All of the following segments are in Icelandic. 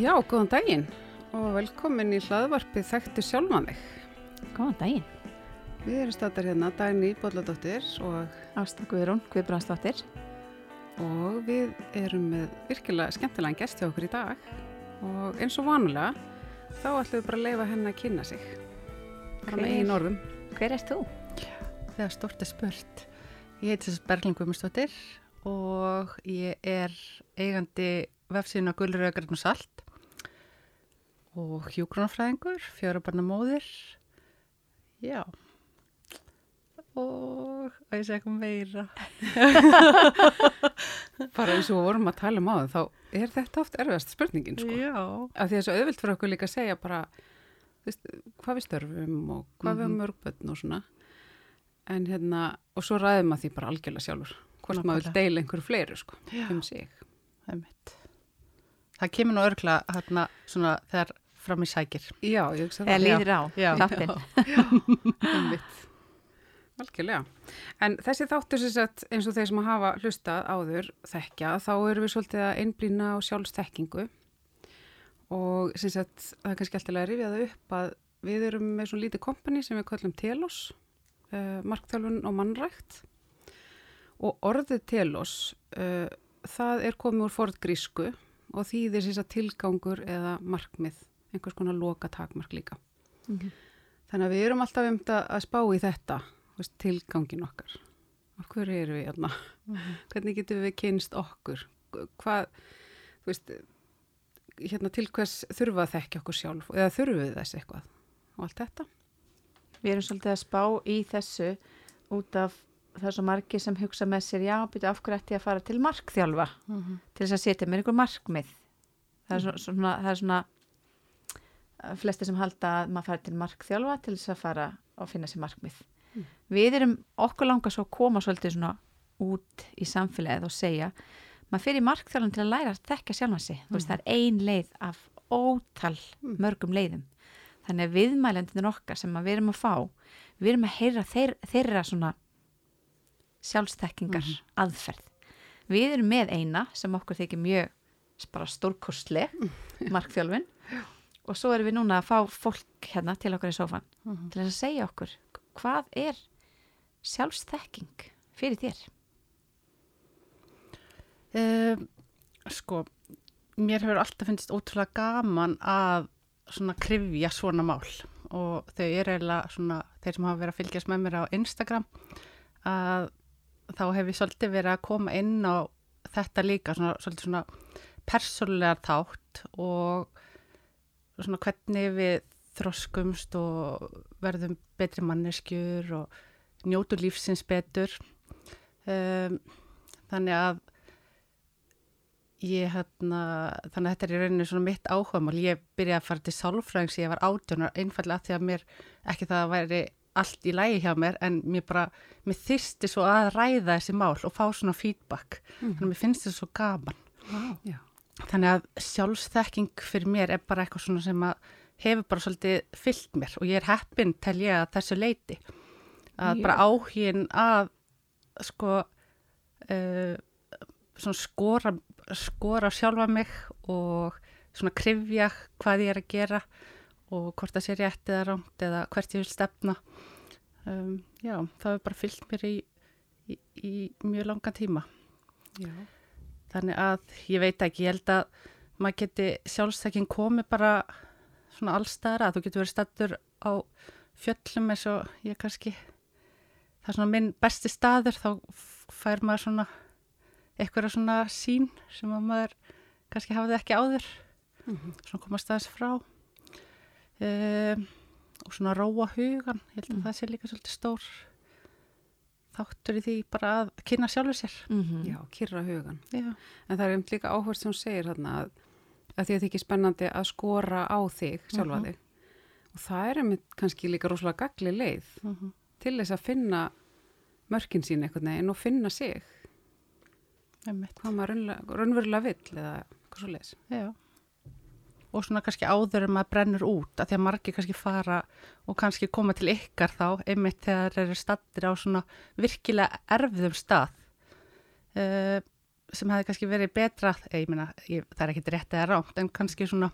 Já, góðan daginn og velkomin í hlaðvarpið Þekktu sjálfa mig. Góðan daginn. Við erum statar hérna Dagný Bolladóttir og, Ásta Guðrún, Guðbrandsdóttir. og við erum með virkilega skemmtilegan gest hjá okkur í dag og eins og vanulega þá ætlum við bara að leifa henni að kynna sig. Hver? orðum. Hver erst þú? Þegar stort er spurt. Ég heiti þess Berglind Guðmundsdóttir og ég er eigandi vefsíðuna Gullröðgarinn og Salt og hjúgrunafræðingur, fjórabarna móðir. Já. Og að ég segja eitthvað meira. Bara eins og vorum að tala um á það, þá er þetta oft erfiðast spurningin sko. Já. Af því að það er svo auðvilt fyrir okkur líka að segja bara veist, hvað við störfum og hvað við Mhm. um mörgbötn og svona. En hérna, og svo ræðum að því bara algjörlega sjálfur. Hvort maður vil deila einhverju fleiru sko, Já. um sig. Það er mitt. Það kemur nú örgla hérna svona þegar fram í sækir. Já, ég hugsa Eða það. líður á, Já. lappin. Einmitt. Algjörlega. En þessi þáttur sem sagt eins og þeir sem hafa hlustað áður þekkja, þá erum við svolítið að einblýna á sjálfstekkingu og sem sagt það er kannski alltaf að rifja það upp að við erum með svona lítið kompani sem við kallum Telos, uh, markþjálfun og mannrækt og orðið Telos, uh, það er komið úr forðgrísku og sem sagt tilgangur eða markmið, einhvers konar loka takmark líka. Mhm. Þannig að við erum alltaf um að spá í þetta, veist, tilgangin okkar. Af hverju eru við hérna? Hvernig getum við kynst okkur? Hvað, veist, hérna til hvers þurfa að þekkja okkur sjálf eða þurfum við þess eitthvað og allt þetta? Við erum svolítið að spá í þessu út af það er svo margir sem hugsa með sér, já, byrju af hverju ætti ég að fara til markþjálfa til þess að setja mér einhver markmið. Það er svona, svona, það er svona flesti sem halda að maður fari til markþjálfa til þess að fara og finna sér markmið. Mm. Við erum okkur langar svo að koma svolítið svona út í samfélagið og segja maður fyrir markþjálfum til að læra að þekka sjálfan sig. Þú veist, það er ein leið af ótal Mm. mörgum leiðum. Þannig að viðmælendin okkar sem við erum að fá, við erum að heyra þeir, þeirra svona sjálfstekkingar aðferð. Við erum með eina sem okkur þykir mjög bara stórkostli, markþjálfin og svo erum við núna að fá fólk hérna til okkur í sófan til þess að segja okkur hvað er sjálfstekking fyrir þér? Um, sko, mér hefur alltaf finnst ótrúlega gaman að svona krifja svona mál og þau eru eiginlega svona, þeir sem hafa verið að fylgjast með mér á Instagram að þá hef ég svolítið verið að koma inn á þetta líka, svona, svolítið svona persónulegar þátt og svona hvernig við þroskumst og verðum betri manneskjur og njótu lífsins betur. Um, þannig að ég hérna, þannig að þetta er í rauninu svona mitt áhugamál, ég byrjaði að fara til sálfræðings ég var átjónar einfallega því að mér, ekki það að væri allt í lægi hjá mér, en mér bara mér þyrsti svo að ræða þessi mál og fá svona feedback, þannig að mér finnst þetta svo gaman. Já. Þannig að sjálfsþekking fyrir mér er bara eitthvað svona sem að hefur bara svolítið fyllt mér og ég er heppin tel ég að þessu leiti að Mjög. bara áhugin að sko uh, skora skora sjálfa mig og svona krifja hvað ég er að gera og hvort það sé rétt eða rámt eða hvert ég vil stefna um, já, það hefur bara fyllt mér í, í, í mjög langan tíma Já. Þannig að ég veit ekki, ég held að maður geti sjálfstekkin komið bara svona allstæðra, að. Þú getur verið stattur á fjöllum eins og ég kannski, það er svona minn besti staður, þá fær maður svona eitthvað svona sín sem að maður kannski hafði ekki áður, Mhm. svona koma staðis frá. Um, og svona róa hugan, ég held að Mm. það sé líka svolítið stór þáttur í því bara að kynna sjálfur sér. Mm Já, kyrra hugan. Já. En það er um líka áhverð sem hún segir þarna að, að því að það ekki spennandi að skora á þig, sjálfa Mhm. þig. Og það er einmitt kannski líka rosalega gagli leið Mm til þess að finna mörkin sín einhvern veginn og finna sig, hvað maður raunverulega vill eða hvað svo leiðis. Já. Og svona kannski áður en maður brennur út, að því að margir kannski fara og kannski koma til ykkar þá, einmitt þegar þeir eru stattir á svona virkilega erfiðum stað. Uh, sem hefði kannski verið betra, ég meina, ég, það er ekkit rétt eða rámt, en kannski svona,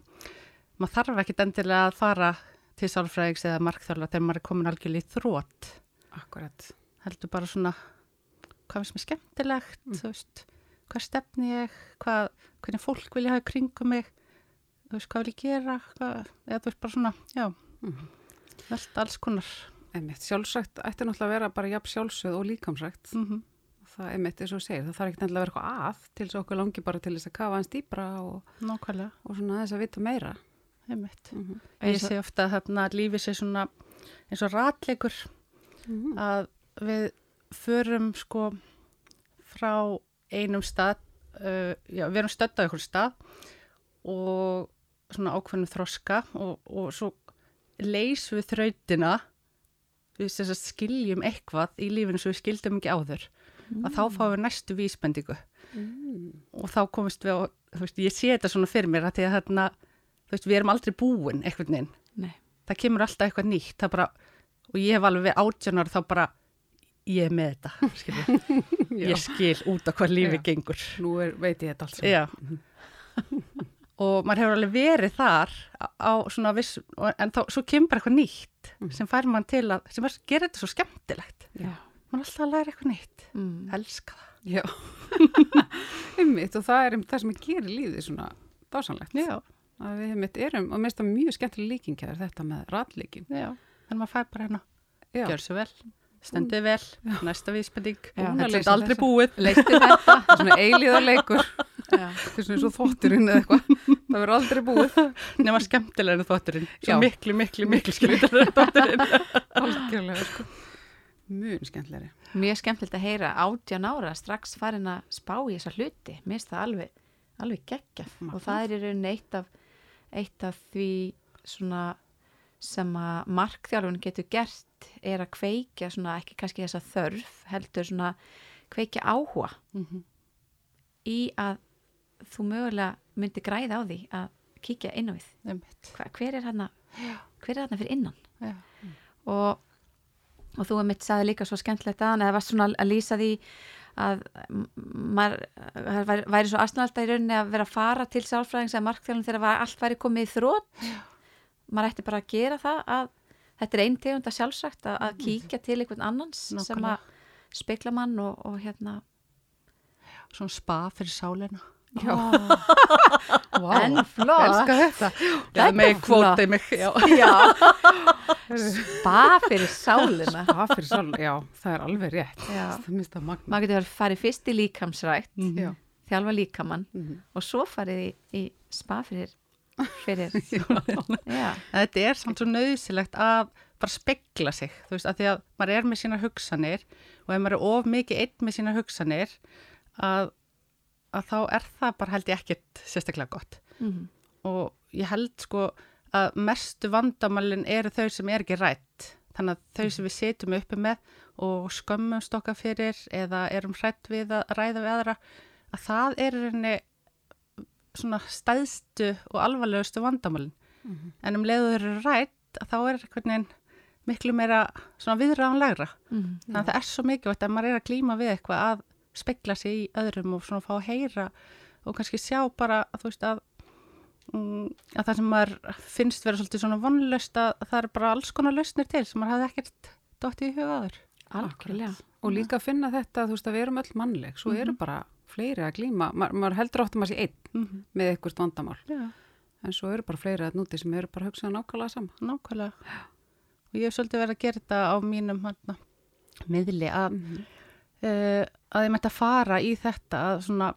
maður þarf ekkit endilega að fara til sálfræðings eða markþjóla þegar maður er komin algjörlega í þrótt, Akkurat. heldur bara svona, hvað finnst mér skemmtilegt, Mm. veist, hvað stefni ég, hvað, hvernig fólk vil ég hafa kringum mig, þú veist, hvað vil ég gera, hvað, eða þú veist, bara svona, já, Mhm. velta alls konar. Einmitt, sjálfsagt ætti náttúrulega að vera bara jafn sjálfsögð og líkamsagt. Mm Það er mitt eins og segir, það þarf ekki endilega að vera eitthvað að til þess að okkur langi bara til þess að kafa hans dýbra og, og svona þess að vita meira. einmitt. Mm -hmm. Ég sé ofta að þarna lífið sé svona eins og ratleikur að við förum sko frá einum stað, uh, já, við erum á einhvern stað og svona ákveðnum þroska og, og svo leysum við þrautina, við skiljum eitthvað í lífinu sem við skildum ekki áður, að þá fáum við næstu vísbendingu Mm. og þá komist við á, veist, ég sé þetta svona fyrir mér að því að þarna, veist, við erum aldrei búin eitthvað neginn Nei. það kemur alltaf eitthvað nýtt bara, og ég hef alveg átjónar þá bara, ég er með þetta ég skil út á hvað lífi Já. gengur Nú er, veit ég þetta alls. Já og maður hefur alveg verið þar á, svona viss, en þá, svo kemur bara eitthvað nýtt Mhm. sem fær mann til að, sem er, gerir þetta svo skemmtilegt mann er alltaf að læra eitthvað nýtt Mm. elska það Já. einmitt og það er einmitt það sem gerir lífið svona dásanlegt. já, Að við einmitt erum, og minnst það mjög skemmtilega líkingjar þetta með ratleikin. já, en maður fær bara hérna gjör svo vel, stendur vel næsta vísbending, þetta er aldrei búið Leistu þetta? Það er svona eilíða leikur. Já. Þetta er svona eins og þvotturinn eða eitthvað. Það verður aldrei búið. nema skemmtilega en þvotturinn svo Já. miklu, miklu, miklu skemmtilega en Algjörlega, sko. Mjög skemmtilegri. Mjög skemmtilegt að heyra átján ára strax farin að spá í þessa hluti. Mér finnst það alveg, alveg geggjaf og það er í rauninni eitt af, eitt af því svona sem að markþjálfun getur gert er að kveikja svona ekki kannski þessa þörf heldur svona kveikja áhuga Mhm. í að þú mögulega myndi græða á því að kíkja inn á við. Hva, hver er hérna hver er hérna fyrir innan? Já. og, og þú er mitt saði líka svo skemmtilegt að eða varst svona að lýsa því að maður það væri, svo aðsnalda í rauninni að vera að fara til sálfræðings eða markþjálfum þegar var, allt væri komið í þrótt maður ætti bara að gera það að þetta er einn tegund að sjálfsagt að, að kíkja til einhvern annans sem Nákvæmlega. að spekla mann og, og hérna svona spa fyrir sálina Vá, en flott. Þetta. Með kvótið mig spa fyrir sálina. Það fyrir sál, já, það er alveg rétt. Maður getur farið fyrst í líkamsrækt Mhm. Já. þjálfa líkamann Mhm. og svo farið í, í spa fyrir, fyrir þetta er samt svo nöðsilegt að bara spegla sig þú veist, að því að maður er með sína hugsanir og ef maður er of mikið einn með sína hugsanir að, að þá er það bara held ég ekkert sérstaklega gott. Mm og ég held sko að mestu vandamálin eru þau sem er ekki rætt. Þannig að þau sem við setjum uppi með og skömmum stokka fyrir eða erum hrætt við að ræða við aðra að það er rauninni svona stæðstu og alvarlegustu vandamálin. Mhm. en um leiðu þau eru rætt að þá er einhvern veginn miklu meira svona viðræðanlegra mm. þannig að það er svo mikilvægt að maður er að glíma við eitthvað að spekla sig í öðrum og svona fá að heyra og kannski sjá bara að þú veist að mm, að það sem maður finnst vera svolítið svona vonlöst að það er bara alls konar lausnir til sem maður hafði ekkert dottið í huga aður algjörlega. Og líka að finna þetta, þú veist, að við erum öll mannleg, svo eru bara fleiri að glíma, Ma, maður heldur oft að maður sé einn mm -hmm. með eitthvað vandamál, Já, en svo eru bara fleiri að núti sem eru bara að hugsa nákvæmlega sama. nákvæmlega. Og ég hef svolítið verið að gera þetta á mínum hana, miðli að Mhm. uh, að ég mætti að fara í þetta að svona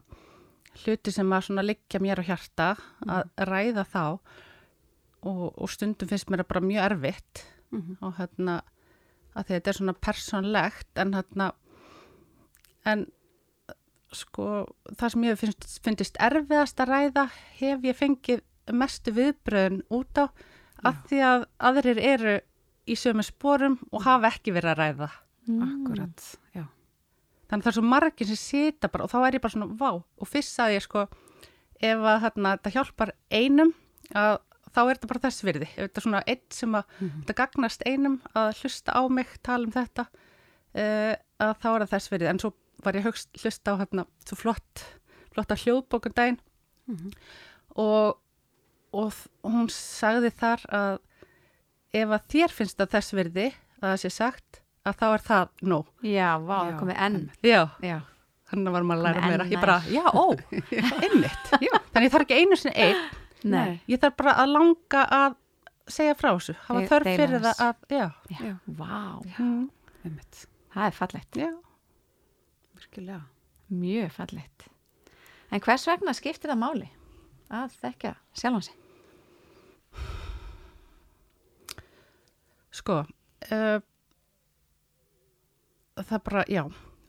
hluti sem að liggja mér á hjarta að ræða þá og, og stundum finnst mér það bara mjög erfitt Mhm. og hérna að þetta er svona persónlegt en hérna en sko það sem ég finnst, finnst erfiðast að ræða hef ég fengið mestu viðbröðun út á að því að aðrir eru í sömu sporum og hafa ekki verið að ræða Mm. Akkurat, já. Þannig að það er svo margir sem sita bara og þá er ég bara svona vá og fyrst að ég sko ef að þarna, þetta hjálpar einum að þá er þetta bara þess virði ef þetta er svona einn sem að Mhm. þetta gagnast einum að hlusta á mig tala um þetta uh, að þá er það þess virði en svo var ég hugst, hlusta á hérna svo flott flotta hljóðbókun daginn Mhm. og, og þ- hún sagði þar að ef að þér finnst að þess virði að það sé sagt að þá er það nóg. Já, vá, Já, það komið enn. Já, Já, þannig var maður að læra meira. Ég bara, já, ó, einmitt. Já, þannig ég þarf ekki einu sinni einn, nei. ég þarf bara að langa að segja frá þessu, hafa Deila þörf fyrir það að, já, Já, Vá, mm, einmitt. það er fallegt. já. Virkilega. Mjög fallegt. En hvers vegna skiptir það máli að þekka sjálfan sig? Sko, uh, það bara, já,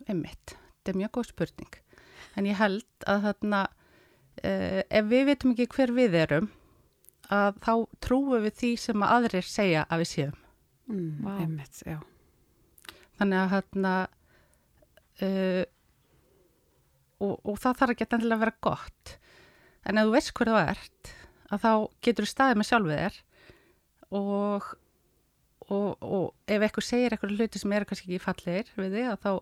einmitt, þetta er mjög góð spurning. En ég held að þarna, uh, ef við veitum ekki hver við erum, að þá trúum við því sem að aðrir segja að við séum. Mm, Vá. Einmitt, já. Þannig að þarna, uh, og, og það þarf ekki endilega að vera gott. En ef þú veist hver þú ert, að þá getur þú staðið með sjálfið þér og, og, og ef eitthvað segir eitthvað hluti sem eru kannski ekki fallegir við þig, að þá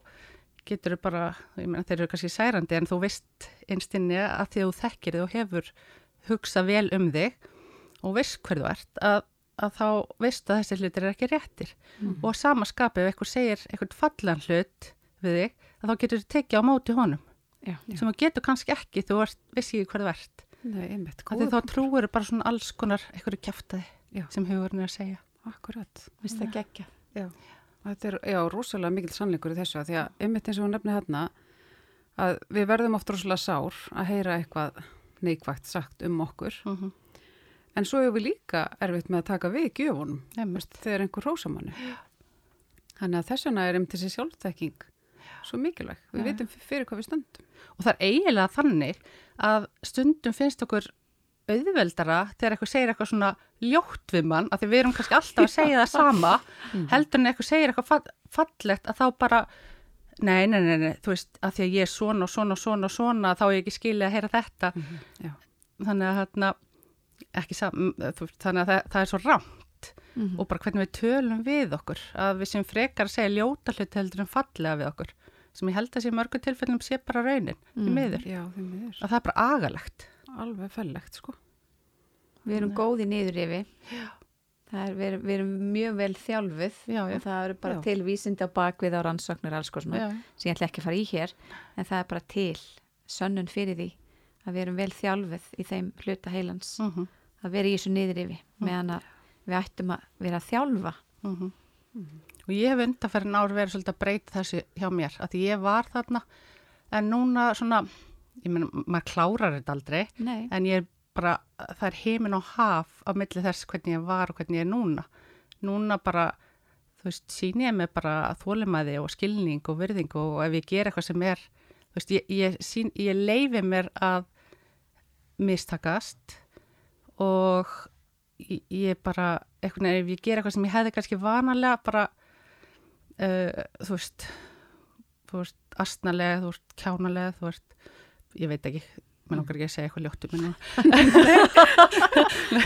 getur þú bara, ég meina þeir eru kannski særandi en þú veist einstinni að því að þú þekkir þig og hefur hugsað vel um þig og veist hver þú ert, að, að þá veistu að þessi hlutir er ekki réttir og að sama skapi ef eitthvað segir eitthvað fallan hlut við þig, að þá getur þú tekið á móti honum Já. sem þú getur kannski ekki, þú vissi ekki hver þú ert Nei, einmitt. þá trúir þú bara svona alls konar eitthvað Já. sem hugurinn er að segja Akkurat. Vist það geggja? Já. Þetta er, já, rosalega mikil sannleikur í þessu að því að einmitt eins og hún nefni hérna að við verðum oft rosalega sár að heyra eitthvað neikvægt sagt um okkur mm -hmm. en svo hefur við líka erfitt með að taka við gjöfunum þegar einhver rósa manni. Þannig að þess vegna er einmitt þessi sjálfþekking svo mikilvæg. Við Já. vitum fyrir hvað við stöndum. og það er eiginlega þannig að stundum finnst okkur auðveldara þegar eitthvað segir eitthvað svona ljótt við mann, að því við erum kannski alltaf að segja það sama, heldur en eitthvað segir eitthvað fall, fallegt að þá bara nei, nei, nei, nei, þú veist að því að ég er svona og svona og svona og svona þá er ég ekki skilið að heyra þetta Já. þannig að þarna þannig að það, það er svo rámt Mhm. og bara hvernig við tölum við okkur að við sem frekar að segja ljóta hlut heldur en fallega við okkur sem ég held að sé mörgum tilfellum sé bara raunin Mm. Já, að það er bara agalegt Alveg fellegt, sko. Við erum góði niður yfir. Er, við, erum, við erum mjög vel þjálfuð Já, já. og það eru bara Já. til vísindi á bakvið á rannsóknir alls Já. sem ég ætla ekki að fara í hér en það er bara til sönnun fyrir því að við erum vel þjálfuð í þeim hluta heilans Mm -hmm. að vera í þessu niður yfir meðan að við ættum að vera að þjálfa Mhm. og ég hef undanferðin ár verið svolítið að breyta þessu hjá mér að ég var þarna en núna svona ég meina, maður klárar þetta aldrei Nei, en ég er bara, það er heimin og haf á milli þess hvernig ég var og hvernig ég er núna. Núna bara þú veist, sín ég mig bara þólimaði og skilning og virðing og ef ég ger eitthvað sem er þú veist, ég, ég, sín, ég leifi mér að mistakast og ég, ég bara, eitthvað, ef ég ger eitthvað sem ég hefði kannski vanalega bara uh, þú veist þú veist, astnalega, þú veist, kjánalega þú veist, ég veit ekki mér langar ekki að segja eitthvað ljótt um mig núna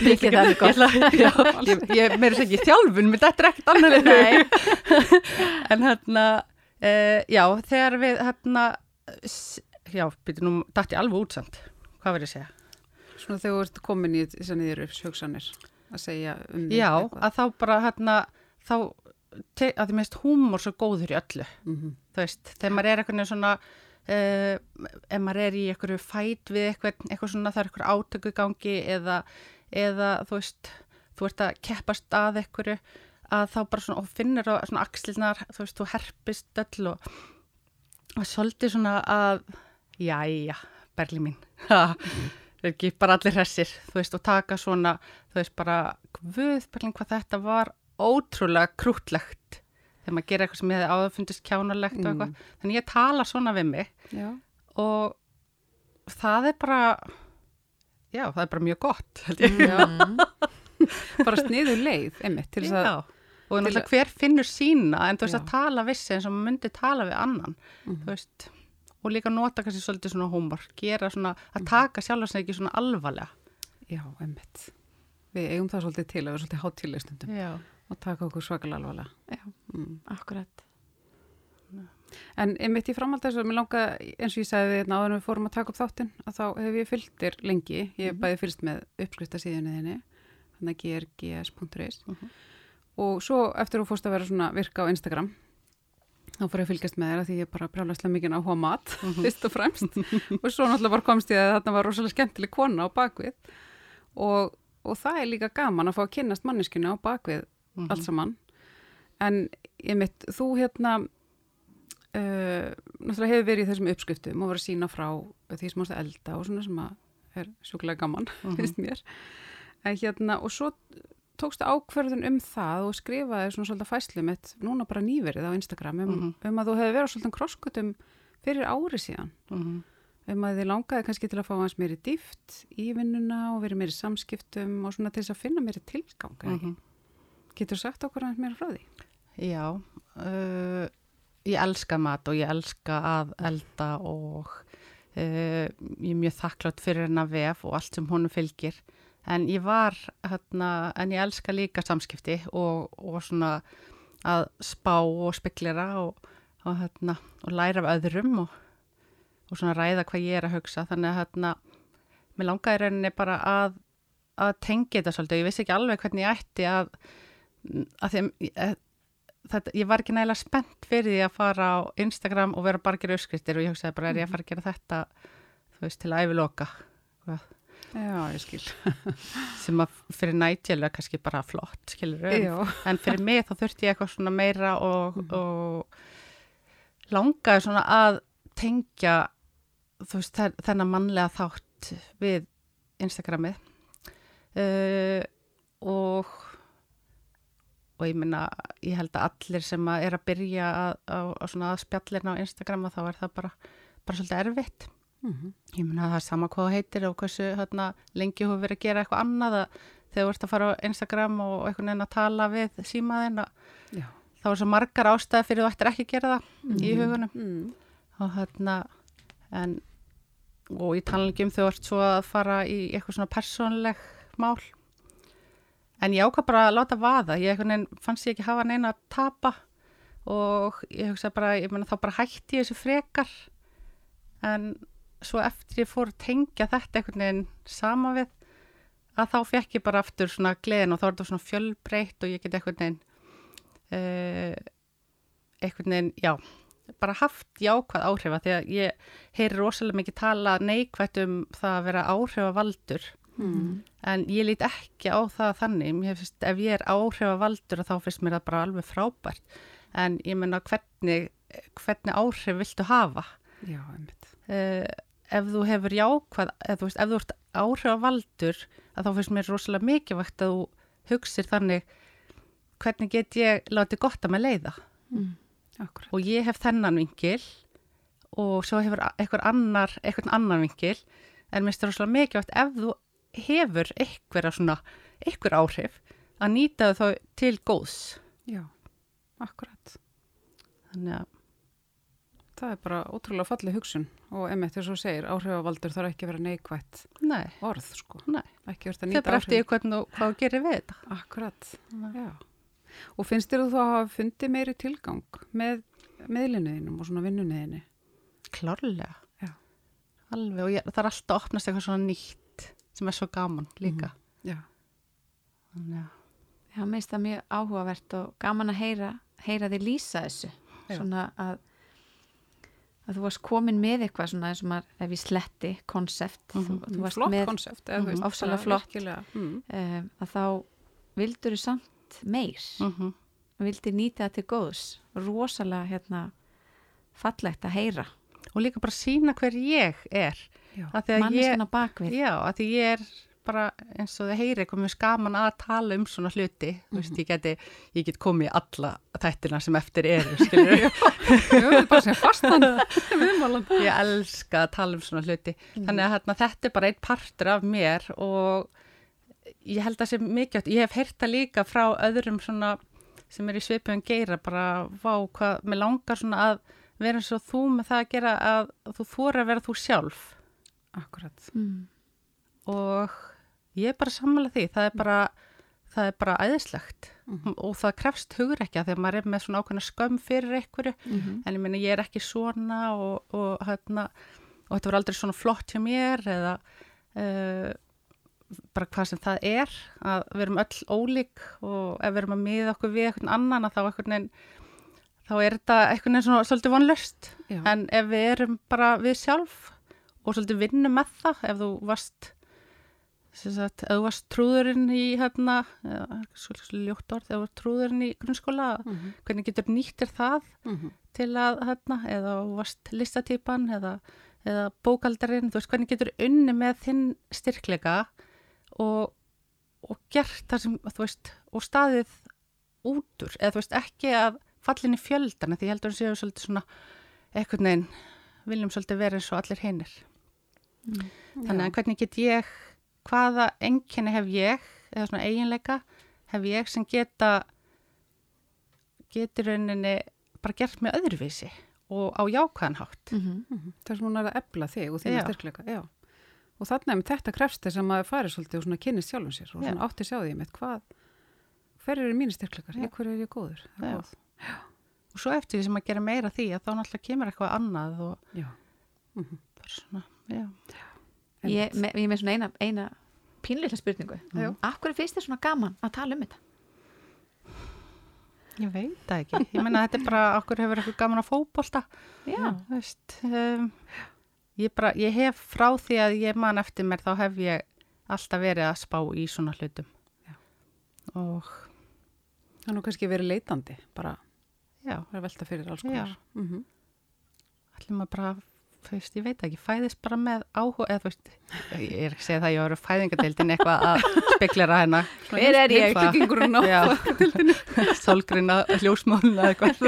mikið það er gott. Ég, ætla- já, ég, ég meira þess ekki þjálfun, menn þetta er ekkert annarlega en hérna uh, já, þegar við hérna já, byrju nú dætti alveg útsamt, hvað verður ég að segja? Svona þegar þú ert komin í þessar niður hugsanir að segja um já, eitthvað. að þá bara hérna þá, að því mest húmor svo góður í öllu, Mhm. þú veist þegar maður er eitthvað svona uh, ef maður er í eitthvað fæt við eitthvað, eitthvað svona, það er eitthvað átöku gangi eða, eða þú veist, þú ert að keppast að eitthvað að þá bara svona, og finnir á svona axlirnar, þú veist, þú herpist öll og, og svolítið svona að, jæja, berli mín, það er ekki bara allir hressir, þú veist, og taka svona, þú veist, bara, guð, berlin, hvað þetta var ótrúlega krútlegt þegar maður gerir eitthvað sem ég hefði áður fundist kjánalegt og eitthvað, þannig ég tala svona við mig Já, og það er bara, já, það er bara mjög gott, held ég. Mm. bara sniðu leið, einmitt, til þess að og náttúrulega hver finnur sína en þú veist Já. að tala vissi eins og maður myndi tala við annan Mhm. þú veist, og líka nota kannski svolítið svona húmor, gera svona að taka sjálf sig ekki svona alvarlega Já, einmitt. Við eigum það svolítið til að vera svolítið hátílega stundum Já, og taka okkur svakalega alvarlega. Já. Mm. Akkurat En einmitt í framhald þess að mér langa, eins og ég sagði hérna áður en við fórum að taka upp þáttinn, að þá hef ég fylgt þér lengi. Ég hef Mhm. bæði fylgst með uppskriftasíðunni þinni, þannig að grgs.is. Mhm. Og svo eftir þú fórst að vera svona virka á Instagram, þá fór ég að fylgjast með þér að því ég bara brjálæslega mikið á mat, fyrst og fremst. og svo náttúrulega bara komst ég að þarna var rosalega skemmtileg kona á bakvið. Og, og það er líka gaman að fá að kynnast manneskinu á bakvið Mhm. allt saman en ég mitt, þú hérna uh, náttúrulega hefur verið í þessum uppskriftum og verið að sína frá því sem ást að elda og svona sem að er sjúklega gaman, Mhm. finnst mér en hérna, og svo tókstu ákverðun um það og skrifaði svona svolítið fæslu mitt, núna bara nýverið á Instagram um, Mhm. um að þú hefði verið svolítið krosskutum fyrir ári síðan Mhm. um að þið langaði kannski til að fá hans meiri dýft í vinnuna og verið meiri samskiptum og svona til þess að finna meiri tilgang mm Mhm. Getur sagt okkur aðeins meira frá því? Já, uh, ég elska mat og ég elska að elda og uh, ég er mjög þakklátt fyrir hennar vef og allt sem honum fylgir. En ég var, hérna, en ég elska líka samskipti og, og svona að spá og speklera og, og, hérna, og læra af öðrum og, svona ræða hvað ég er að hugsa. Þannig að hérna, mér langaði rauninni bara að, að tengja þetta svolítið. Ég vissi ekki alveg hvernig ég ætti að, að því að þetta, ég var ekki nægilega spennt fyrir því að fara á Instagram og vera bara að gera uppskriftir og ég hugsaði bara er ég að fara að gera þetta þú veist til að æfiloka Já, ég skil. sem að fyrir er kannski bara flott skilur Já. en fyrir mig þá þurfti ég eitthvað svona meira og, og langaði svona að tengja þú veist þen- þennan mannlega þátt við Instagramið. Uh, og og ég minna, ég held að allir sem að er að byrja að, að, að að spjallina á Instagram þá er það bara, bara svolítið erfitt. Mm Ég minna það er sama hvað heitir og hversu hérna, lengi þú verið að gera eitthvað annað að þegar þú ert að fara á Instagram og einhvern veginn að tala við símaðinn að Já. þá er svo margar ástæði fyrir þú ættir ekki að gera það í hugunum Mm. og hérna en og ég tala ekki um þú ert svo að fara í eitthvað svona persónleg mál en ég ákvað bara að láta vaða. Ég veginn fannst ég ekki hafa neina að tapa og ég hugsa bara ég meina þá bara hætti ég þessu frekar. En svo eftir ég fór að tengja þetta einhvern veginn sama við að þá fekk ég bara aftur svona gleðin og þá er þetta svona fjölbreytt og ég get einhvern veginn uh, einhvern veginn, já bara haft jákvæð áhrifa því að ég heyri rosalega mikið tala neikvætt um það að vera áhrifavaldur Mm. en ég lít ekki á það þannig. Finnst, ef ég er áhrifavaldur þá finnst mér það bara alveg frábært. En ég menna hvernig hvernig áhrif viltu hafa? Já, uh, ef þú hefur jákvæð eða þú veist, ef þú ert áhrifavaldur þá finnst mér rosalega mikilvægt að þú hugsir þannig hvernig get ég látið gott að með leiða? Mm. Og ég hef þennan vingil og svo hefur einhver annar einhvern annan vingil en mér styrir rosalega mikilvægt ef þú hefur einhverja svona einhver áhrif að nýta þau til góðs Já, akkurat. þannig að Það er bara ótrúlega fallið hugsun og einmitt þess að þú segir, áhrifavaldur þarf ekki að vera neikvætt nei, orð, sko. nei, það er bara eftir hvernig hvað gerir við þetta Akkurat, Nei. já. Og finnst þér þú þá að hafa fundið meiri tilgang með meðlinniðinum og svona vinnuninni? klárlega Já. alveg og ég, það er alltaf að opnast eitthvað svona nýtt sem er svo gaman líka Já. þannig að Já, mér finnst það mjög áhugavert og gaman að heyra, heyra þið lýsa þessu. Já. Svona að, að þú varst komin með eitthvað svona eins og maður, ef ég sletti, konsept. Mhm. þú, þú varst Flott með, konsept, eða þú Mhm. veist. Ofsalega flott. Mm. um, að þá vildur þú samt meir. mm Vildir nýta það til góðs. Rosalega hérna fallegt að heyra. og líka bara sína hver ég er Ég, Manneskina bakvið. Já, að því ég er bara eins og þið heyri eitthvað mjög skaman að tala um svona hluti, þú veist, ég geti ég get komið í alla þættina sem eftir eru, ég elska að tala um svona hluti. Þannig að hérna, þetta er bara einn partur af mér og ég held að sé mikið, ég hef heyrt það líka frá öðrum svona sem er í svipum geira, bara vá hvað, mér langar svona að vera eins og þú með það að gera að þú þóra að vera þú sjálf Akkurat. Mm. og ég er bara sammála því, það er bara það er bara æðislegt Mhm. og það krefst hugur ekki að þegar maður er með svona ákveðna skömm fyrir einhverju Mhm. en ég meina ég er ekki svona og, og, hérna, og þetta var aldrei svona flott hjá mér eða uh, bara hvað sem það er að við erum öll ólík og ef við erum að miða okkur við einhvern annan að þá veginn þá er þetta svona svolítið vonlöst Já. en ef við erum bara við sjálf og svolítið vinnum með það ef þú varst sagt, ef þú varst trúðurinn í hérna, svolítið ljótt orð ef þú varst trúðurinn í grunnskóla Mhm. hvernig getur nýttir það Mhm. til að, hérna, eða varst listatýpan eða, eða bókaldarinn, þú veist, hvernig getur unni með þinn styrkleika og, og gert það sem, þú veist, og staðið útur, eða þú veist, ekki að fallinni fjöldan, því ég heldur að séu svolítið svona, eitthvað neginn, viljum svolítið vera eins og allir hinnir. Þannig að hvernig get ég, hvaða enginni hef ég, eða svona eiginleika, hef ég sem geta, getur rauninni bara gert með öðruvísi og á jákvæðan hátt. Mhm. Mhm. Það er svona að ebla þig og þína Já. styrkleika, já. Og þarna með þetta krefst þess að maður fari svolítið og svona kynnist sjálfum sér og Já. svona átti sjá því með hvað, hver eru mínu styrkleikar, Já. í hverju er ég góður, það er Já. góð. Og svo eftir því sem að gera meira því að þá náttúrulega kemur eitthvað annað og Já. Mhm. bara svona, já. Ég, me, ég er með svona eina, eina pínleita spurningu. Já. Akkur finnst þér svona gaman að tala um þetta? Ég veit það ekki. Ég menna þetta er bara, okkur hefur eitthvað gaman að fótbolta. Já. Þú veist, um, ég, bara, ég hef frá því að ég man eftir mér þá hef ég alltaf verið að spá í svona hlutum. Já. Og Það er nú kannski verið leitandi, bara já, að velta fyrir alls Já. konar. Mm allir maður bara, þú veist, ég veit ekki, fæðist bara með áhuga, eða þú veist, ég er ekki að segja það, ég var fæðingadeildin eitthvað að speklera hérna. Hver er ég? Byggingurinn á Já, sólgrina, hljósmáluna eitthvað.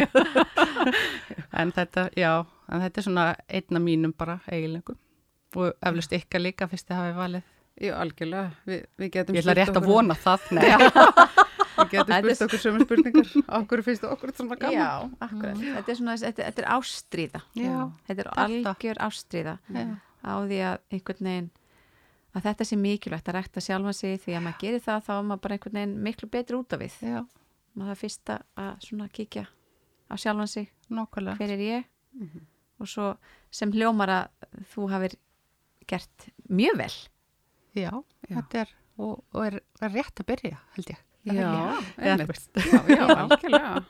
en þetta, já, en þetta er svona einna mínum bara eiginleikum. Og eflust ykkar líka fyrst þið hafið valið. Já, algjörlega. Vi, við getum Ég ætla rétt að vona það. Nei. Við getum spurt okkur sömu spurningar. Okkur finnst það okkur svona gaman. Já, akkurat. Þetta er svona, þetta, þetta er ástríða. Já, Þetta er algjör ástríða já, á því að einhvern veginn að þetta sé mikilvægt að rekta sjálfa sig því að maður gerir það þá er maður bara einhvern veginn miklu betri út af við. já, Maður það fyrsta að svona kíkja á sjálfan sig, nákvæmlega. hver er ég Mhm. og svo sem hljómar að þú hafir gert mjög vel. Já, Já. þetta er, og, og er, er rétt að byrja, held ég. Já, Eða, einmitt. já, já, algjörlega.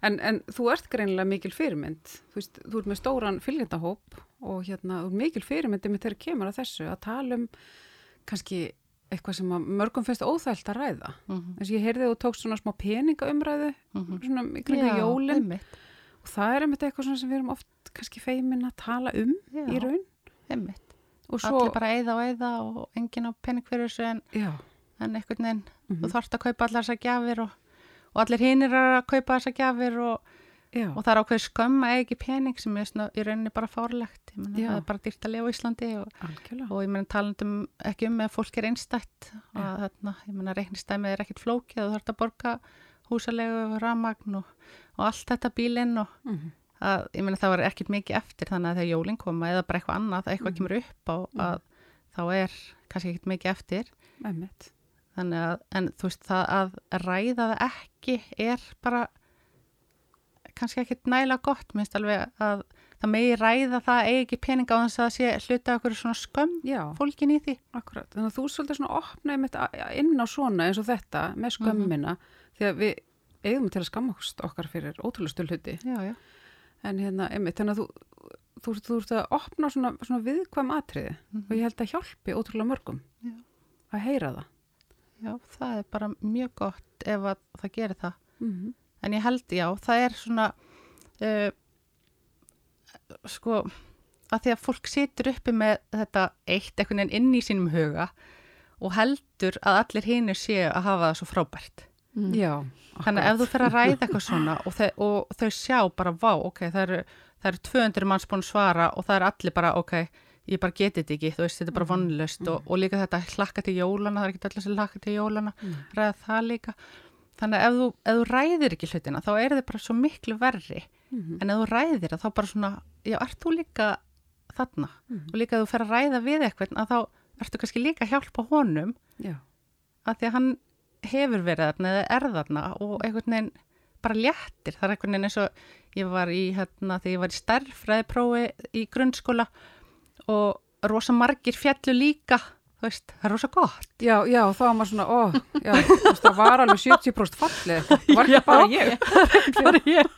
En, en þú ert greinilega mikil fyrirmynd. Þú veist, þú ert með stóran fylgjendahóp og hérna, þú ert mikil fyrirmyndi með þeirra kemur að þessu að tala um kannski eitthvað sem að mörgum finnst óþælt að ræða. Mhm, Þess að ég heyrði að þú tókst svona smá peningaumræðu mhm. svona í kringu Já, jólin einmitt, og það er einmitt eitthvað svona sem við erum oft kannski feimin að tala um Já. í raun einmitt. Allir bara eyða og eyða og enginn á pening fyrir þessu en, já, en einhvern veginn, Mhm. þú þarfst að kaupa allar þessar gjafir og, og allir hinir er að kaupa þessar gjafir og, og það er ákveð skömm að ekki pening sem er svona, í rauninni bara fárlegt. Það er bara dýrt að lifa á Íslandi og, og ég meina talandum ekki um að fólk er einstætt og Já. þarna, ég meina reiknistæmið er ekkit flókið þú þarfst að borga húsalegu, ramagn og, allt þetta bílinn og Mhm. að, ég meina það var ekkit mikið eftir þannig að þegar jólinn koma eða bara eitthvað annað, eitthvað Mhm. kemur upp á að þá er kannski ekkit mikið eftir Einmitt. Þannig að, en þú veist það að ræða það ekki er bara kannski ekkit nægilega gott, minnst alveg að það megi ræða það eigi ekki pening á þess að sé hluta okkur svona skömm Já, fólkin í því. akkurat. Þannig að þú svolítið svona opnaði mitt inn á svona eins og þetta með skömmina því að við eigum til að skamma okkar fyrir ótrúlega stölhuti Já, já. en hérna, einmitt, þannig að þú þú, þú, ert að opna svona, svona viðkvæm atriði og ég held að hjálpi ótrúlega mörgum Mhm. Já. að heyra það. Já, það er bara mjög gott ef að það gerir það. Mm -hmm. En ég held, já, það er svona, uh, sko, að því að fólk situr uppi með þetta eitt einhvern veginn inn í sínum huga og heldur að allir hinir séu að hafa það svo frábært. Mm. Já, Þannig að ef þú fer að ræða eitthvað svona og þau, og þau sjá bara, vá, ok, það eru, það eru 200 manns búin að svara og það er allir bara, ok, ég bara geti þetta ekki, þú veist, þetta er bara vonlust og, og líka þetta hlakka til jólana, það er ekki allir sem hlakka til jólana, Mm. ræða það líka. Þannig að ef þú, ef þú ræðir ekki hlutina, þá er þið bara svo miklu verri. Mhm. En ef þú ræðir það, þá bara svona, já, ert þú líka þarna? Mhm. Og líka ef þú fer að ræða við eitthvað, að þá ertu kannski líka að hjálpa honum, Já, að því að hann hefur verið þarna eða er þarna og einhvern veginn bara léttir. Það er einhvern veginn eins og ég var í, hérna, þegar ég var í starffræðiprófi í grunnskóla og rosa margir fjallu líka, þú veist, það er rosa gott. Já, já, þá var maður svona, ó, já, veist, það var alveg 70% fallið, það var ekki bara ég. bara ég.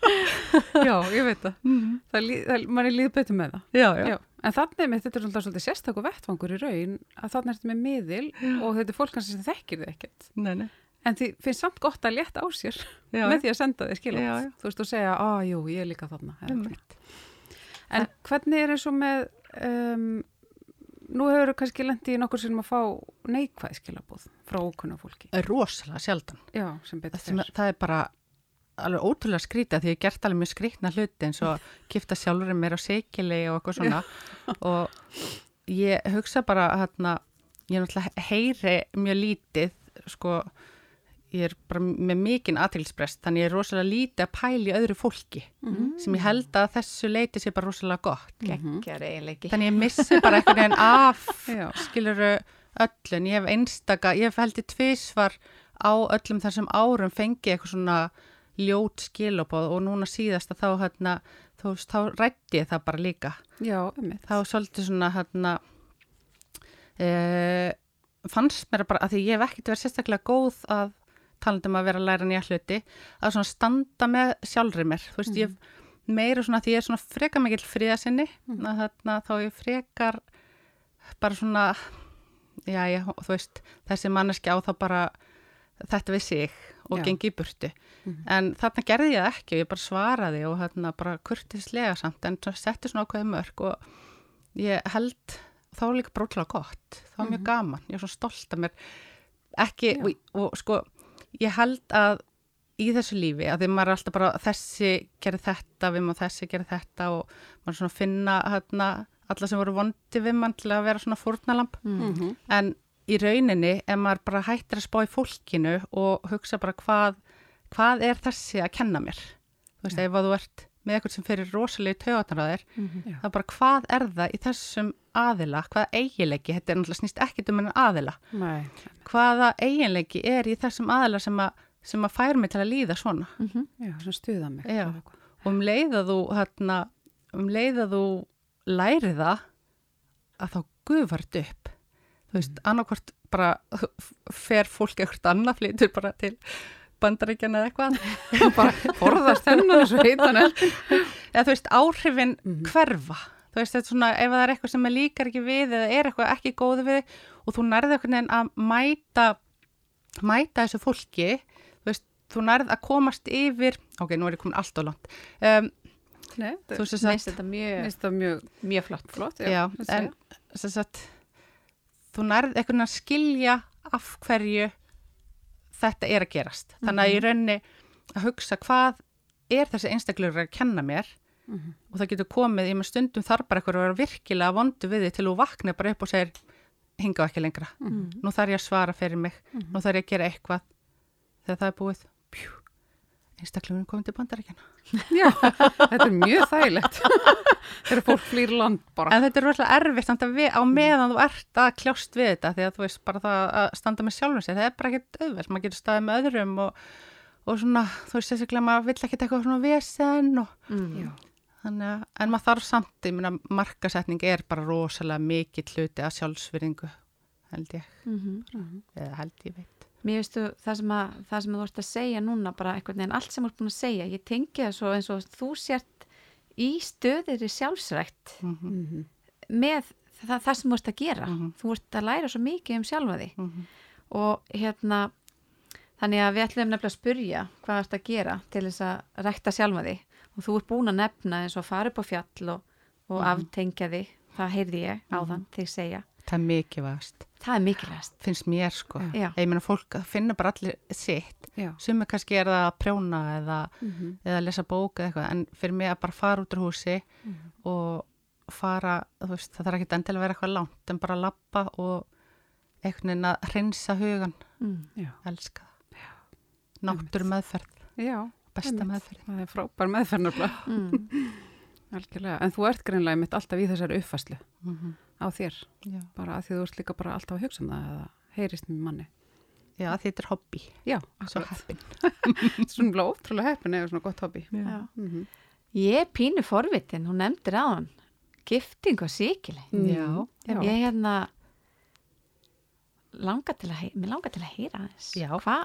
Já, ég veit það. Mm. það, lí- það mann er líð betur með það. Já, já. Já. En þannig með þetta er svolítið, svolítið sérstakku vettvangur í raun að þannig ertu með miðil og þetta er fólk kannski sem þekkir þið ekkert. Nei, nei. En því finnst samt gott að létta á sér Já, með því að senda þið já. Þú veist, og segja, á, jú, ég er líka þarna. En hvernig er eins og með, um, nú hefur þú kannski lendi í nokkur sem að fá neikvæð skilabóð frá ókunna fólki. Það er rosalega sjaldan. Já, sem betur fer. það er bara alveg ótrúlega skrítið því ég gert alveg mjög skrítna hluti eins og kipta sjálfurinn mér á seikili og eitthvað svona og ég hugsa bara hérna, ég náttúrulega heyri mjög lítið sko ég er bara með mikinn aðtilsprest þannig ég er rosalega lítið að pæli öðru fólki Mhm. sem ég held að þessu leiti sé bara rosalega gott Gekkjar eiginleiki. þannig ég missi bara einhvern veginn af skiluru öll en ég hef einstaka, ég hef heldur tvísvar á öllum þessum árum fengið eitthvað svona ljót skilabóð og núna síðast að þá hérna, þú veist, þá rætti ég það bara líka Já, einmitt. þá svolítið svona hérna e, fannst mér bara að því ég hef ekkert verið sérstaklega góð að talandum að vera að læra nýja hluti að svona standa með sjálfri mér. Þú veist, ég hef meira svona því ég er svona frekar mikill fríðasinni mm. þarna þá ég frekar bara svona já, já, þú veist, þessi manneski á þá bara þetta við sig og Já. gengi í burtu. En þarna gerði ég það ekki og ég bara svaraði og þarna bara kurtislega samt en svo setti svona ákveði mörg og ég held þá var líka brótlega gott þá var mjög gaman, ég er svo stolt af mér. Ekki, og, og sko ég held að í þessu lífi að því maður er alltaf bara þessi gerir þetta, við maður þessi gerir þetta og maður svona finna hérna, alla sem voru vondi við mann til að vera svona fórnalamb Mm. -hmm. en í rauninni ef maður bara hættir að spá í fólkinu og hugsa bara hvað, hvað er þessi að kenna mér? Þú veist, ef að þú ert með eitthvað sem fyrir taugatnar á þér Já. það er bara hvað er það í þessum aðila? Hvaða eiginleiki, þetta er náttúrulega snýst ekkit um enn aðila, Nei. hvaða eiginleiki er í þessum aðila sem að, sem að fær mig til að líða svona? Já, sem stuða mig. Og um leið að þú hérna, um leið að þú læri það að þá gufart upp. Þú veist, annarkvort bara fer fólk eitthvað annað flytur bara til bandaríkjana eða eitthvað bara forðast hennan þessu heitan eða þú veist, áhrifin Mhm. hverfa þú veist, þetta er svona, ef það er eitthvað sem líkar ekki við eða er eitthvað ekki góði við og þú nærði eitthvað neginn að mæta mæta þessu fólki þú veist, þú nærði að komast yfir ok, nú er ég komin allt á langt um, Nei, þú veist þetta mjög, mjög mjög flott. flott. Já, það en sagt, þú nærð einhvern veginn að skilja af hverju þetta er að gerast. Þannig að ég raunni að hugsa hvað er þessi einstaklegur að kenna mér Mhm. og það getur komið, ég með stundum þarf bara eitthvað að vera virkilega vondu við þig til þú vakna bara upp og segir hinga ekki lengra. Mhm. Nú þarf ég að svara fyrir mig, nú þarf ég að gera eitthvað þegar það er búið. Pjú, einstaklingurinn komið til bandaríkjana. Já, þetta er mjög þægilegt. Þegar fólk flýr land bara. En þetta er rosalega erfitt samt að við, á meðan þú ert að kljást við þetta því að þú veist bara það að standa með sjálfum sér, það er bara ekkert auðvelt, maður getur staðið með öðrum og, og svona, þú veist þessi glemma, vill ekkert eitthvað svona vesen og Mm. Þannig að, en maður þarf samt, ég meina markasetning er bara rosalega mikill hluti að sjálfsvirðingu, held ég, Mhm. eða held ég veit. Mér veistu það sem, að, það sem þú ert að segja núna bara einhvern veginn, allt sem þú ert búin að segja ég tengi það svo eins og þú sért í stöðir í sjálfsrækt Mm -hmm. Mhm. með það, það sem þú ert að gera Mhm. þú ert að læra svo mikið um sjálfa þig Mhm. og hérna þannig að við ætlum nefnilega að spurja hvað ert að gera til þess að rækta sjálfa þig og þú ert búin að nefna eins og fara upp á fjall og, og Mhm. aftengja þig það heyrði ég áðan þig segja Það er mikið vast, það er mikilvægast finnst mér sko. Já. Ég meina fólk finnur bara allir sitt, Já. sumi kannski er það að prjóna eða Mhm. eða lesa bók eða eitthvað en fyrir mig að bara fara út úr húsi og fara, þú veist, það þarf ekki endilega að vera eitthvað langt en bara lappa og einhvern veginn að hreinsa hugan mm. Elska það náttúru meðferð, Já, besta meðferð það er frábær meðferðnafla. Mm. Algjörlega. En þú ert greinlega mitt alltaf í þessari uppfæslu mm á þér. já. Bara að því þú ert líka bara alltaf að hugsa um það eða heyrist með manni. Já, þetta er hobby. Já, Svo akkurat. heppin. Svona ótrúlega heppin eða svona gott hobby. Já. Mm Ég er pínu forvitin, hún nefndir á hann gifting og síkili Já. Já. ég hérna langar til að mér langar til að heyra aðeins Já. Hva,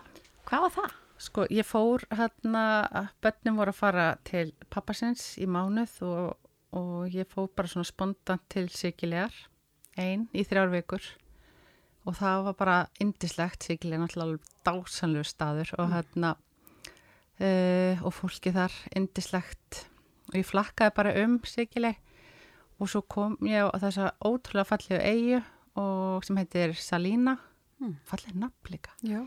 hvað var það? Sko, ég fór hérna, börnum voru að fara til pappasins í mánuð og, og ég fór bara svona spontant til Sigilegar, einn í þrjár vikur. Og það var bara indislegt, Sigilega er náttúrulega dásanlegu staður og hérna uh, og fólki þar indislegt og ég flakkaði bara um Sigileg og svo kom ég á þessa ótrúlega fallegu eigu og sem heitir Salína, Mm. falleg nafn líka. Já,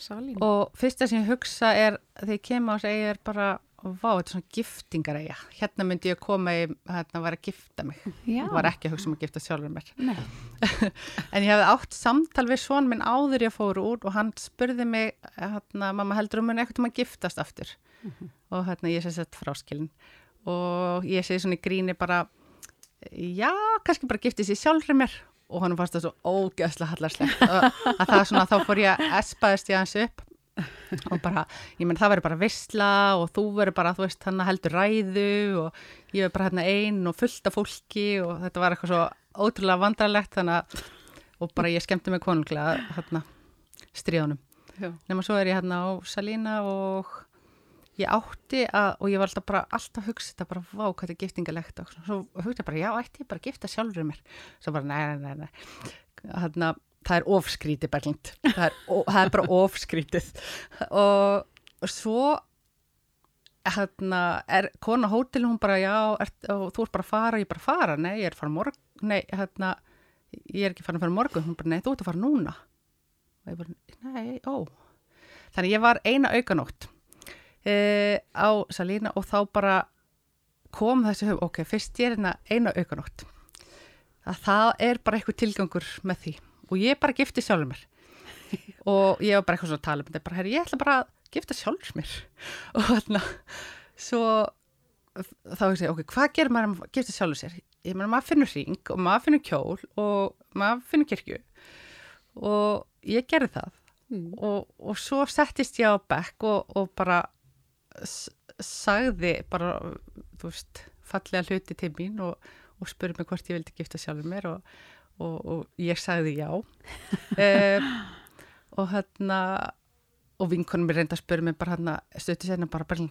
salín. Og fyrsta sem ég hugsa er, þegar ég kem á þessu eiga er bara, vá, þetta er svona giftingareiga. Hérna myndi ég koma í, hérna, var að gifta mig. Já, Ég var ekki að hugsa um að gifta sjálfur mér. Nei. En ég hefði átt samtal við svon minn áður ég fór úr og hann spurði mig, hérna, mamma heldur um henni eitthvað um að giftast aftur. Og hérna, ég sé sett fráskilin. Og ég segi svona í gríni bara, já, kannski bara gifti sér sjálfur mér. Og hann fannst það svo ógeðslega hallarslegt. að, að það svona, þá fór ég að espaðist ég hans upp og bara, ég menn það verður bara vissla og þú verður bara, þú veist, hann heldur ræðu og ég verður bara hérna einn og fullt af fólki og þetta var eitthvað svo ótrúlega vandrarlegt þannig að, og bara ég skemmti mig konunglega hérna stríðunum. Nefnum svo er ég hérna á Salína og ég átti að, og ég var alltaf bara, alltaf að hugsa þetta bara, vá, hvað þetta er giftingalegt og svo hugsa ég bara, já, ætti ég bara að gifta sjálfur mér. Svo bara, nei, nei, nei, nei. Hérna, það er ofskrítið berglind. Það er, ó- það er bara ofskrítið. Og svo, hérna, er kona hótelinu, hún bara, já, er, og þú ert bara að fara, ég er bara að fara, nei, ég er að fara morgun, nei, hérna, ég er ekki farin að fara morgun, hún bara, nei, þú ert að fara núna. Og ég bara, nei, ó. Þannig ég var eina aukanótt uh, á Salína og þá bara kom þessi hug, ok, fyrst ég er hérna eina aukanótt. Að það er bara eitthvað tilgangur með því og ég bara gifti sjálfur mér og ég var bara eitthvað svona að um þetta, bara, herri, ég ætla bara að gifta sjálfur mér og þarna, svo þá ég segi, ok, hvað gerir maður að gifta sjálfur sér? Ég meina, maður finnur ring og maður finnur kjól og maður finnur kirkju og ég gerði það Mm. og, og svo settist ég á bekk og, og bara sagði bara, þú veist, fallega hluti til mín og, og spurði mig hvort ég vildi gifta sjálfur mér og, og, og ég sagði já. Um, og hérna og vinkonum mér reynda að spurði mig bara hérna stötu sérna bara bara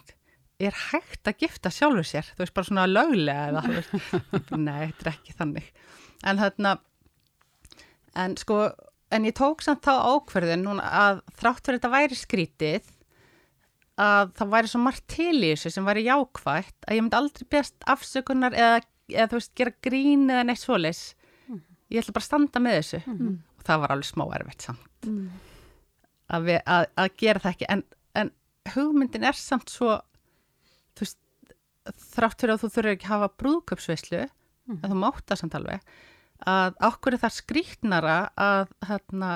er hægt að gifta sjálfur sér? Þú veist bara svona löglega eða þú veist, nei, þetta er ekki þannig. En hérna en sko en ég tók samt þá ákverðin núna að þrátt fyrir þetta væri skrítið að það væri svo margt til í þessu sem væri jákvætt að ég myndi aldrei beðast afsökunar eða, eða þú veist, gera grín eða neitt svoleis ég ætla bara að standa með þessu. Og það var alveg smá erfitt samt. Mm. að, við, að, að gera það ekki. En, en hugmyndin er samt svo þú veist þrátt fyrir að þú þurfir ekki að hafa brúðköpsveislu en þú mátt það samt alveg að okkur er það skrýtnara að, hérna,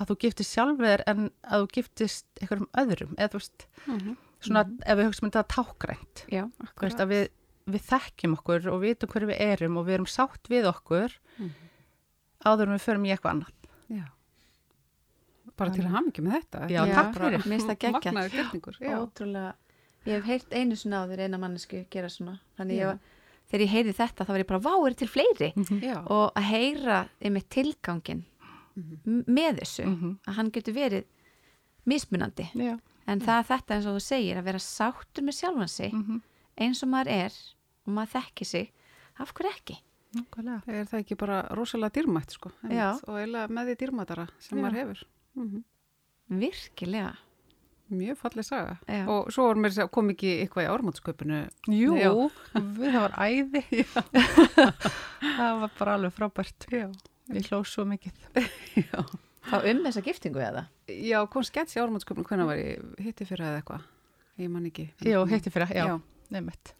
að þú giftist sjálfur en að þú giftist einhverjum öðrum eða þú veist, Mhm. svona ef við hugsaum þetta tákrænt Já, veist, við, við þekkjum okkur og vitum hverju við erum og við erum sátt við okkur áður en við förum í eitthvað annað Já. Bara til að hafa ekki með þetta. Já, Já, takk fyrir. Magnaður gerningur. Ég hef heyrt einu svona áður eina mannesku gera svona Þannig ég var, þegar ég heyri þetta þá var ég bara, vá, er til fleiri Já. og að heyra einmitt tilgangin með þessu Mhm. að hann getur verið mismunandi Já. en það er þetta eins og þú segir að vera sáttur með sjálfan sig Mhm. eins og maður er og maður þekki sig af hverju ekki? Nákvæmlega. Er það ekki bara rosalega dýrmætt, sko? einmitt. Og eiginlega með því dýrmættara sem Já. maður hefur. Mm Virkilega Mjög falleg saga. Já. Og svo mér, að- kom ekki eitthvað í ármáttsköpunu. Jú, Já. það var æði. það var bara alveg frábært. Já. Ég hló svo mikið. Já. Þá um þessa giftingu eða? Já, kom skets í ármáttsköpunu, hvernig var ég hitti fyrir eða eitthvað? Ég man ekki. Jú, heitti fyrir, já, Já. nefnitt.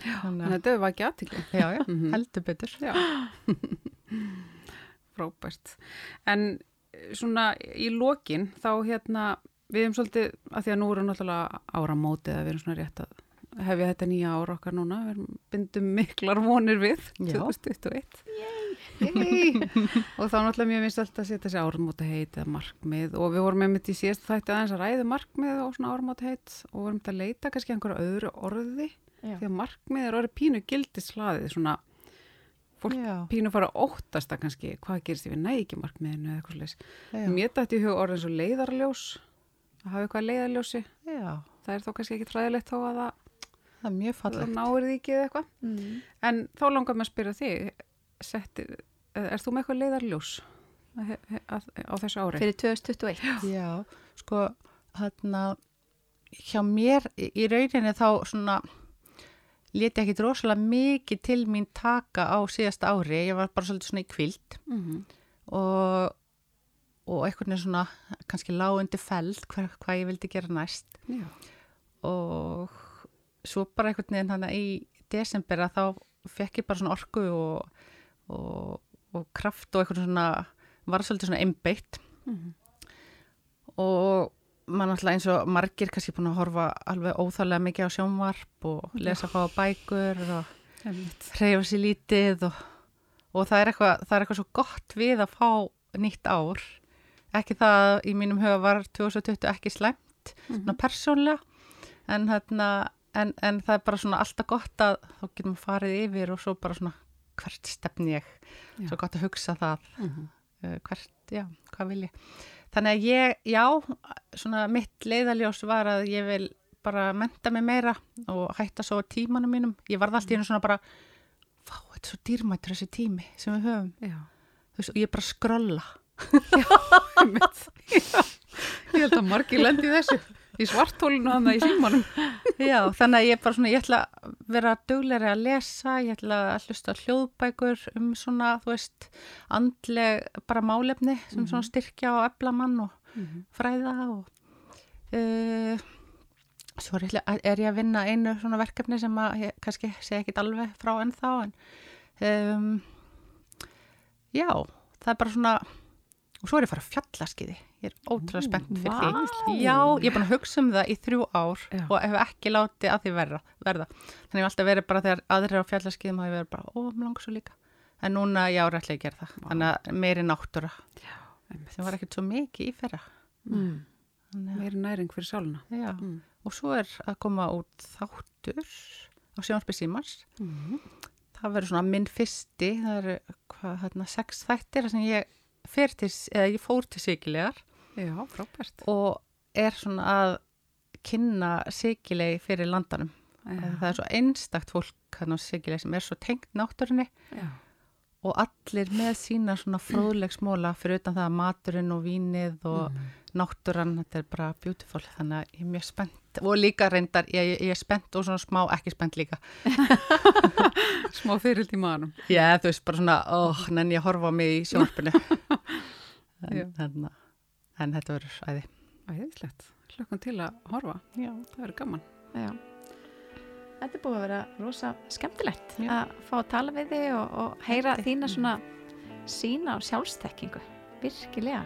Þannig að þetta var ekki aðtikli. að, já, já, Mhm. heldur betur. Já. Frábært. En eh, svona í lokin þá hérna, við erum svolítið, að því að nú erum náttúrulega áramótið að við erum svona rétt að hefja þetta nýja ár okkar núna, við erum bindum miklar vonir við Já. 2021. Yey. Og þá náttúrulega mjög alltaf að setja sér árumóta heit eða markmið. Og við vorum einmitt í síðast þætti aðeins að ræða markmið og svona árumóta heit og vorum þetta að leita kannski einhverju öðru orði. Já. því að markmið er orðið pínu gildislaðið svona fólk Já, pínu fara að óttast að kannski hvað gerist ef við næ ekki markmiðinu eða eitthvað slags. Mér dætti í hug orðið eins og leiðarljós að hafa eitthvað leiðarljósi. Já, það er þó kannski ekki træðilegt þó að það, náir því ekki eða eitthvað. Mm. en þá langar maður að spyrja þig settir, er þú með eitthvað leiðarljós á þessu ári? Fyrir 2021. Já, sko, hérna, hjá mér í rauninni þá svona leti ekki rosalega mikið til mín taka á síðasta ári. Ég var bara svolítið svona í kvild Mm -hmm. og, og veginn svona kannski lág undir feld hver, hvað ég vildi gera næst Já. og svo bara einhvern veginn hann í desember að þá fekk ég bara svona orku og, og, og kraft og einhvern svona var svolítið svona einbeitt. Mm og maður náttúrulega eins og margir kannski búin að horfa alveg óþálega mikið á sjónvarp og lesa fá bækur og hreyfa sér lítið og, og það, er eitthvað, það er eitthvað svo gott við að fá nýtt ár. Ekki það að í mínum huga var 2020 ekki slæmt svona persónlega en, hérna, en, en það er bara svona alltaf gott að þá getum við farið yfir og svo bara svona hvert stefni ég Já. svo gott að hugsa það Mm -hmm. uh, hvert, já, hvað vil ég þannig að ég, já svona mitt leiðaljós var að ég vil bara menta mig meira og hætta svo tímanum mínum ég varð allt í einu svona bara fá, þetta er svo dýrmættur þessi tími sem við höfum veist, og ég bara skrolla Einmitt. Já. Ég held að margir lendi þessu í svartólinu hann í símanum. já, þannig að ég bara svona, ég ætla að vera duglegri að lesa, ég ætla að hlusta hljóðbækur um svona, þú veist andleg bara málefni sem svona styrkja og efla mann og fræða og uh, svo er, ég- að vinna einu svona verkefni sem að ég kannski sé ekki alveg frá ennþá en um, já, það er bara svona og svo er ég að fara að fjallaskiði ég er ótrúlega spennt fyrir vá. því já, ég er búin að hugsa um það í þrjú ár Já. og hef ekki látið að því verða, þannig ég hef alltaf verið bara þegar aðrir á fjallaskiðum hafi verið bara, ó, mér langar svo líka en núna ég ára ætla ég að gera það þannig að meiri náttúra sem var ekkert svo mikið í fyrra Mm. að Meiri næring fyrir sáluna. Já, Mm. og svo er að koma út þáttur á sjónarpi símars. Mm. Það verður svona minn fyrsti, það eru hvað, hérna, til, ég fór til Sigilegar Já, frábært. og er svona að kynna Sigilegi fyrir landanum. Já. Það er svo einstakt fólk hérna á Sigilegi sem er svo tengt náttúrunni Já. og allir með sína svona fróðlegsmóla fyrir utan það að maturinn og vínið og Mm. náttúran, þetta er bara beautiful þannig að ég er mjög spennt og líka reyndar, ég, ég er spennt og svona smá ekki spennt líka Smá fyrild í maðurum. Já, þú veist, bara svona, óh, nenni ég að horfa á mig í Já. en, en, en þetta verður æði Æðislegt. Hlökkum til að horfa. Já, Það verður gaman. Já. Þetta er búið að vera rosa skemmtilegt Já. að fá að tala við þig og, og heyra Þetta. þína svona sína og sjálfstekkingu. Virkilega.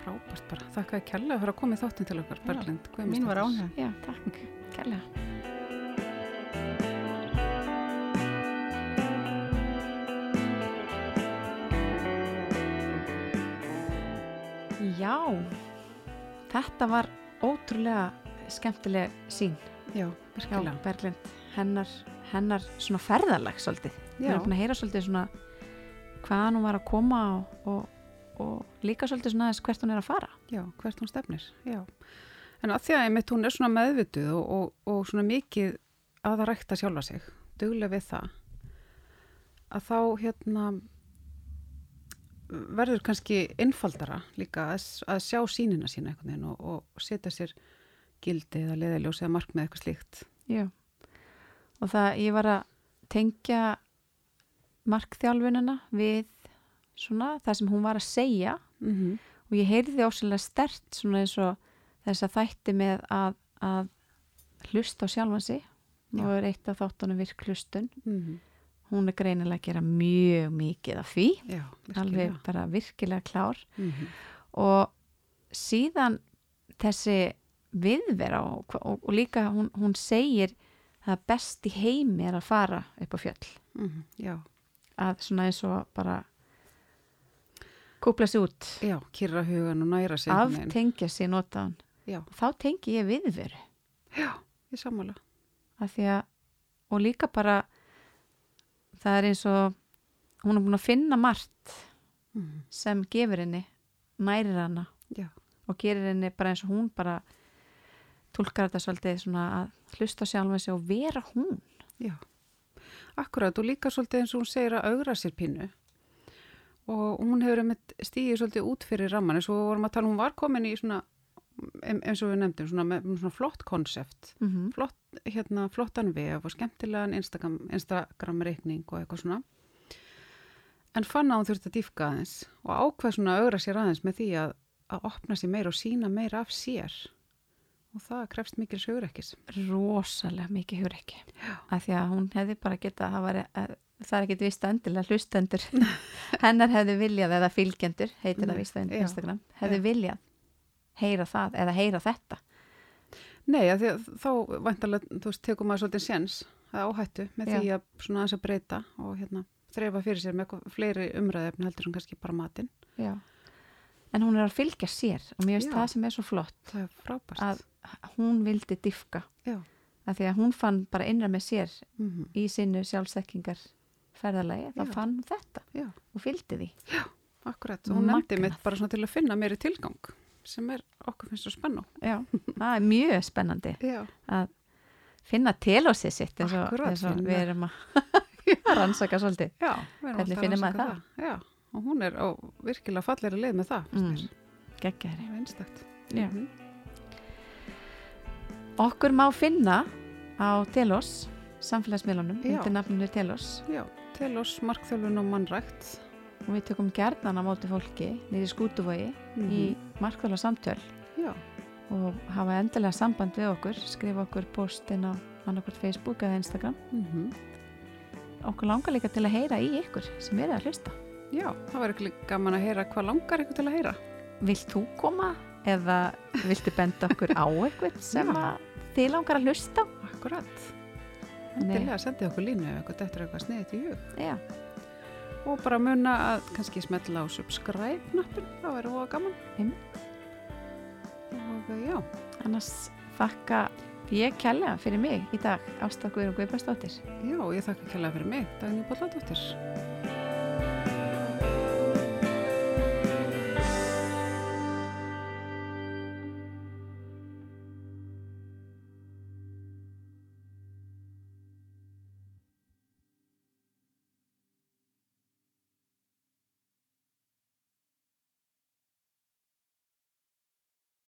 Frábært bara. Þakka að kella fyrir að koma í þáttin til okkar, Berglind. mín var ánæg Já, takk. Kærlega. Já, þetta var ótrúlega skemmtileg sín Já, virkilega. Berglind. Hennar, hennar svona ferðalag svolítið. Við Já. erum að heyra svolítið svona hvaðan hún var að koma og, og, og líka svolítið svona aðeins hvert hún er að fara. Já, hvert hún stefnir. Já. En að því að einmitt hún er svona meðvituð og, og, og svona mikið að það rækta sjálfa sig, duglega við það, að þá hérna verður kannski innfaldara líka að, að sjá sínina sína einhvern veginn og, og setja sér gildi eða leðaljós eða markmið eitthvað slíkt. Já. Og það, ég var að tengja markþjálfunina við svona það sem hún var að segja Mm -hmm. og ég heyrði ósynlega stert svona eins og þess að þætti með að, að hlusta á sjálfan sig Já. og er eitt af þáttunum virk hlustun. Mm Hún er greinilega að gera mjög mikið af því, Já, alveg bara virkilega klár Mm -hmm. og síðan þessi viðvera og, og, og líka hún, hún segir það best í heimi er að fara upp á fjöll Mm -hmm. Að svona eins og bara kúpla sér út Já, kyrra hugan og næra veginn. aftengja sér notaðan þá tengi ég viðveru já, ég sammála. að því að og líka bara það er eins og hún er búin að finna margt Mm. sem gefur henni nærir hana Já, og gerir henni bara eins og hún bara tólkar þetta svolítið svona að hlusta á sjálfa sig og vera hún já. Akkurat og líka svolítið eins og hún segir að augra sér pínu og hún hefur stíðið svolítið út fyrir ramman eins og vorum að tala, hún var komin í svona eins og við nefndum, svona, með, svona flott konsept, mm -hmm. flott, hérna, flottan vef og skemmtilegan Instagram, Instagram reikning og eitthvað svona. En fann að hún þurfti að dýfka aðeins og ákveð svona að augra sér aðeins með því að, að opna sér meira og sína meira af sér. Og það krefst mikil sögurekkis rosalega mikið hugur ekki að því að hún hefði bara getað að, það er ekkit vist endilega hlustendur hennar hefði viljað eða fylgjendur, heitir það vist já, Instagram hefði já. viljað heyra það eða heyra þetta Nei, að því að þá vantarlega, þú veist, tekum maður svolítið séns að áhættu með Já. því að svona aðeins að breyta og hérna þreifa fyrir sér með fleiri umræðefni heldur sem kannski bara matinn. Já. en hún er að fylgja sér og mér finnst Já. það sem er svo flott er að hún vildi diffka að því að hún fann bara innra með sér Mm í sinnu sjálfstekkingar ferðalagi, þá Já. fann hún þetta Já, og fylgdi því akkurat. Og hún nefndi mitt bara svona til að finna meiri tilgang sem er okkur finnst svo spennu. Já, það er mjög spennandi Já. að finna sitt eins og, Akkúrat, eins og við erum að rannsaka svolítið Já, Hvernig finnur maður rannsaka Já, og hún er á virkilega fallegri leið með það. Mm. mér. Það er einstakt. Já. Mhm. Okkur má finna á Telós, samfélagsmiðlunum, Já. undir nafninu Telós Já, til oss markþjálfun og mannrækt. og við tökum gerðan á móti fólki niður í skútuvogi í markþjóla samtöl Mhm. Já, og hafa endilega samband við okkur, skrifa okkur postin á annarkvort Facebook eða Instagram. mm Okkur langar líka til að heyra í ykkur sem eru að hlusta. Já, það var ekki gaman að heyra hvað langar ykkur til að heyra. Vilt þú koma eða viltu benda okkur á eitthvað sem þið langar að hlusta? Akkurat. Endilega sendið okkur línu ef eitthvað dettur eitthvað sniðið í hug. Já, Og bara muna að kannski smetla á subscribe-nappin, það væri hóa gaman. Einmitt. Og eh, já, annars þakka ég kærlega fyrir mig í dag, Ásta Guðrún Guðbæstóttir. já, ég þakka kjærlega fyrir mig, Dagný Bolladóttir.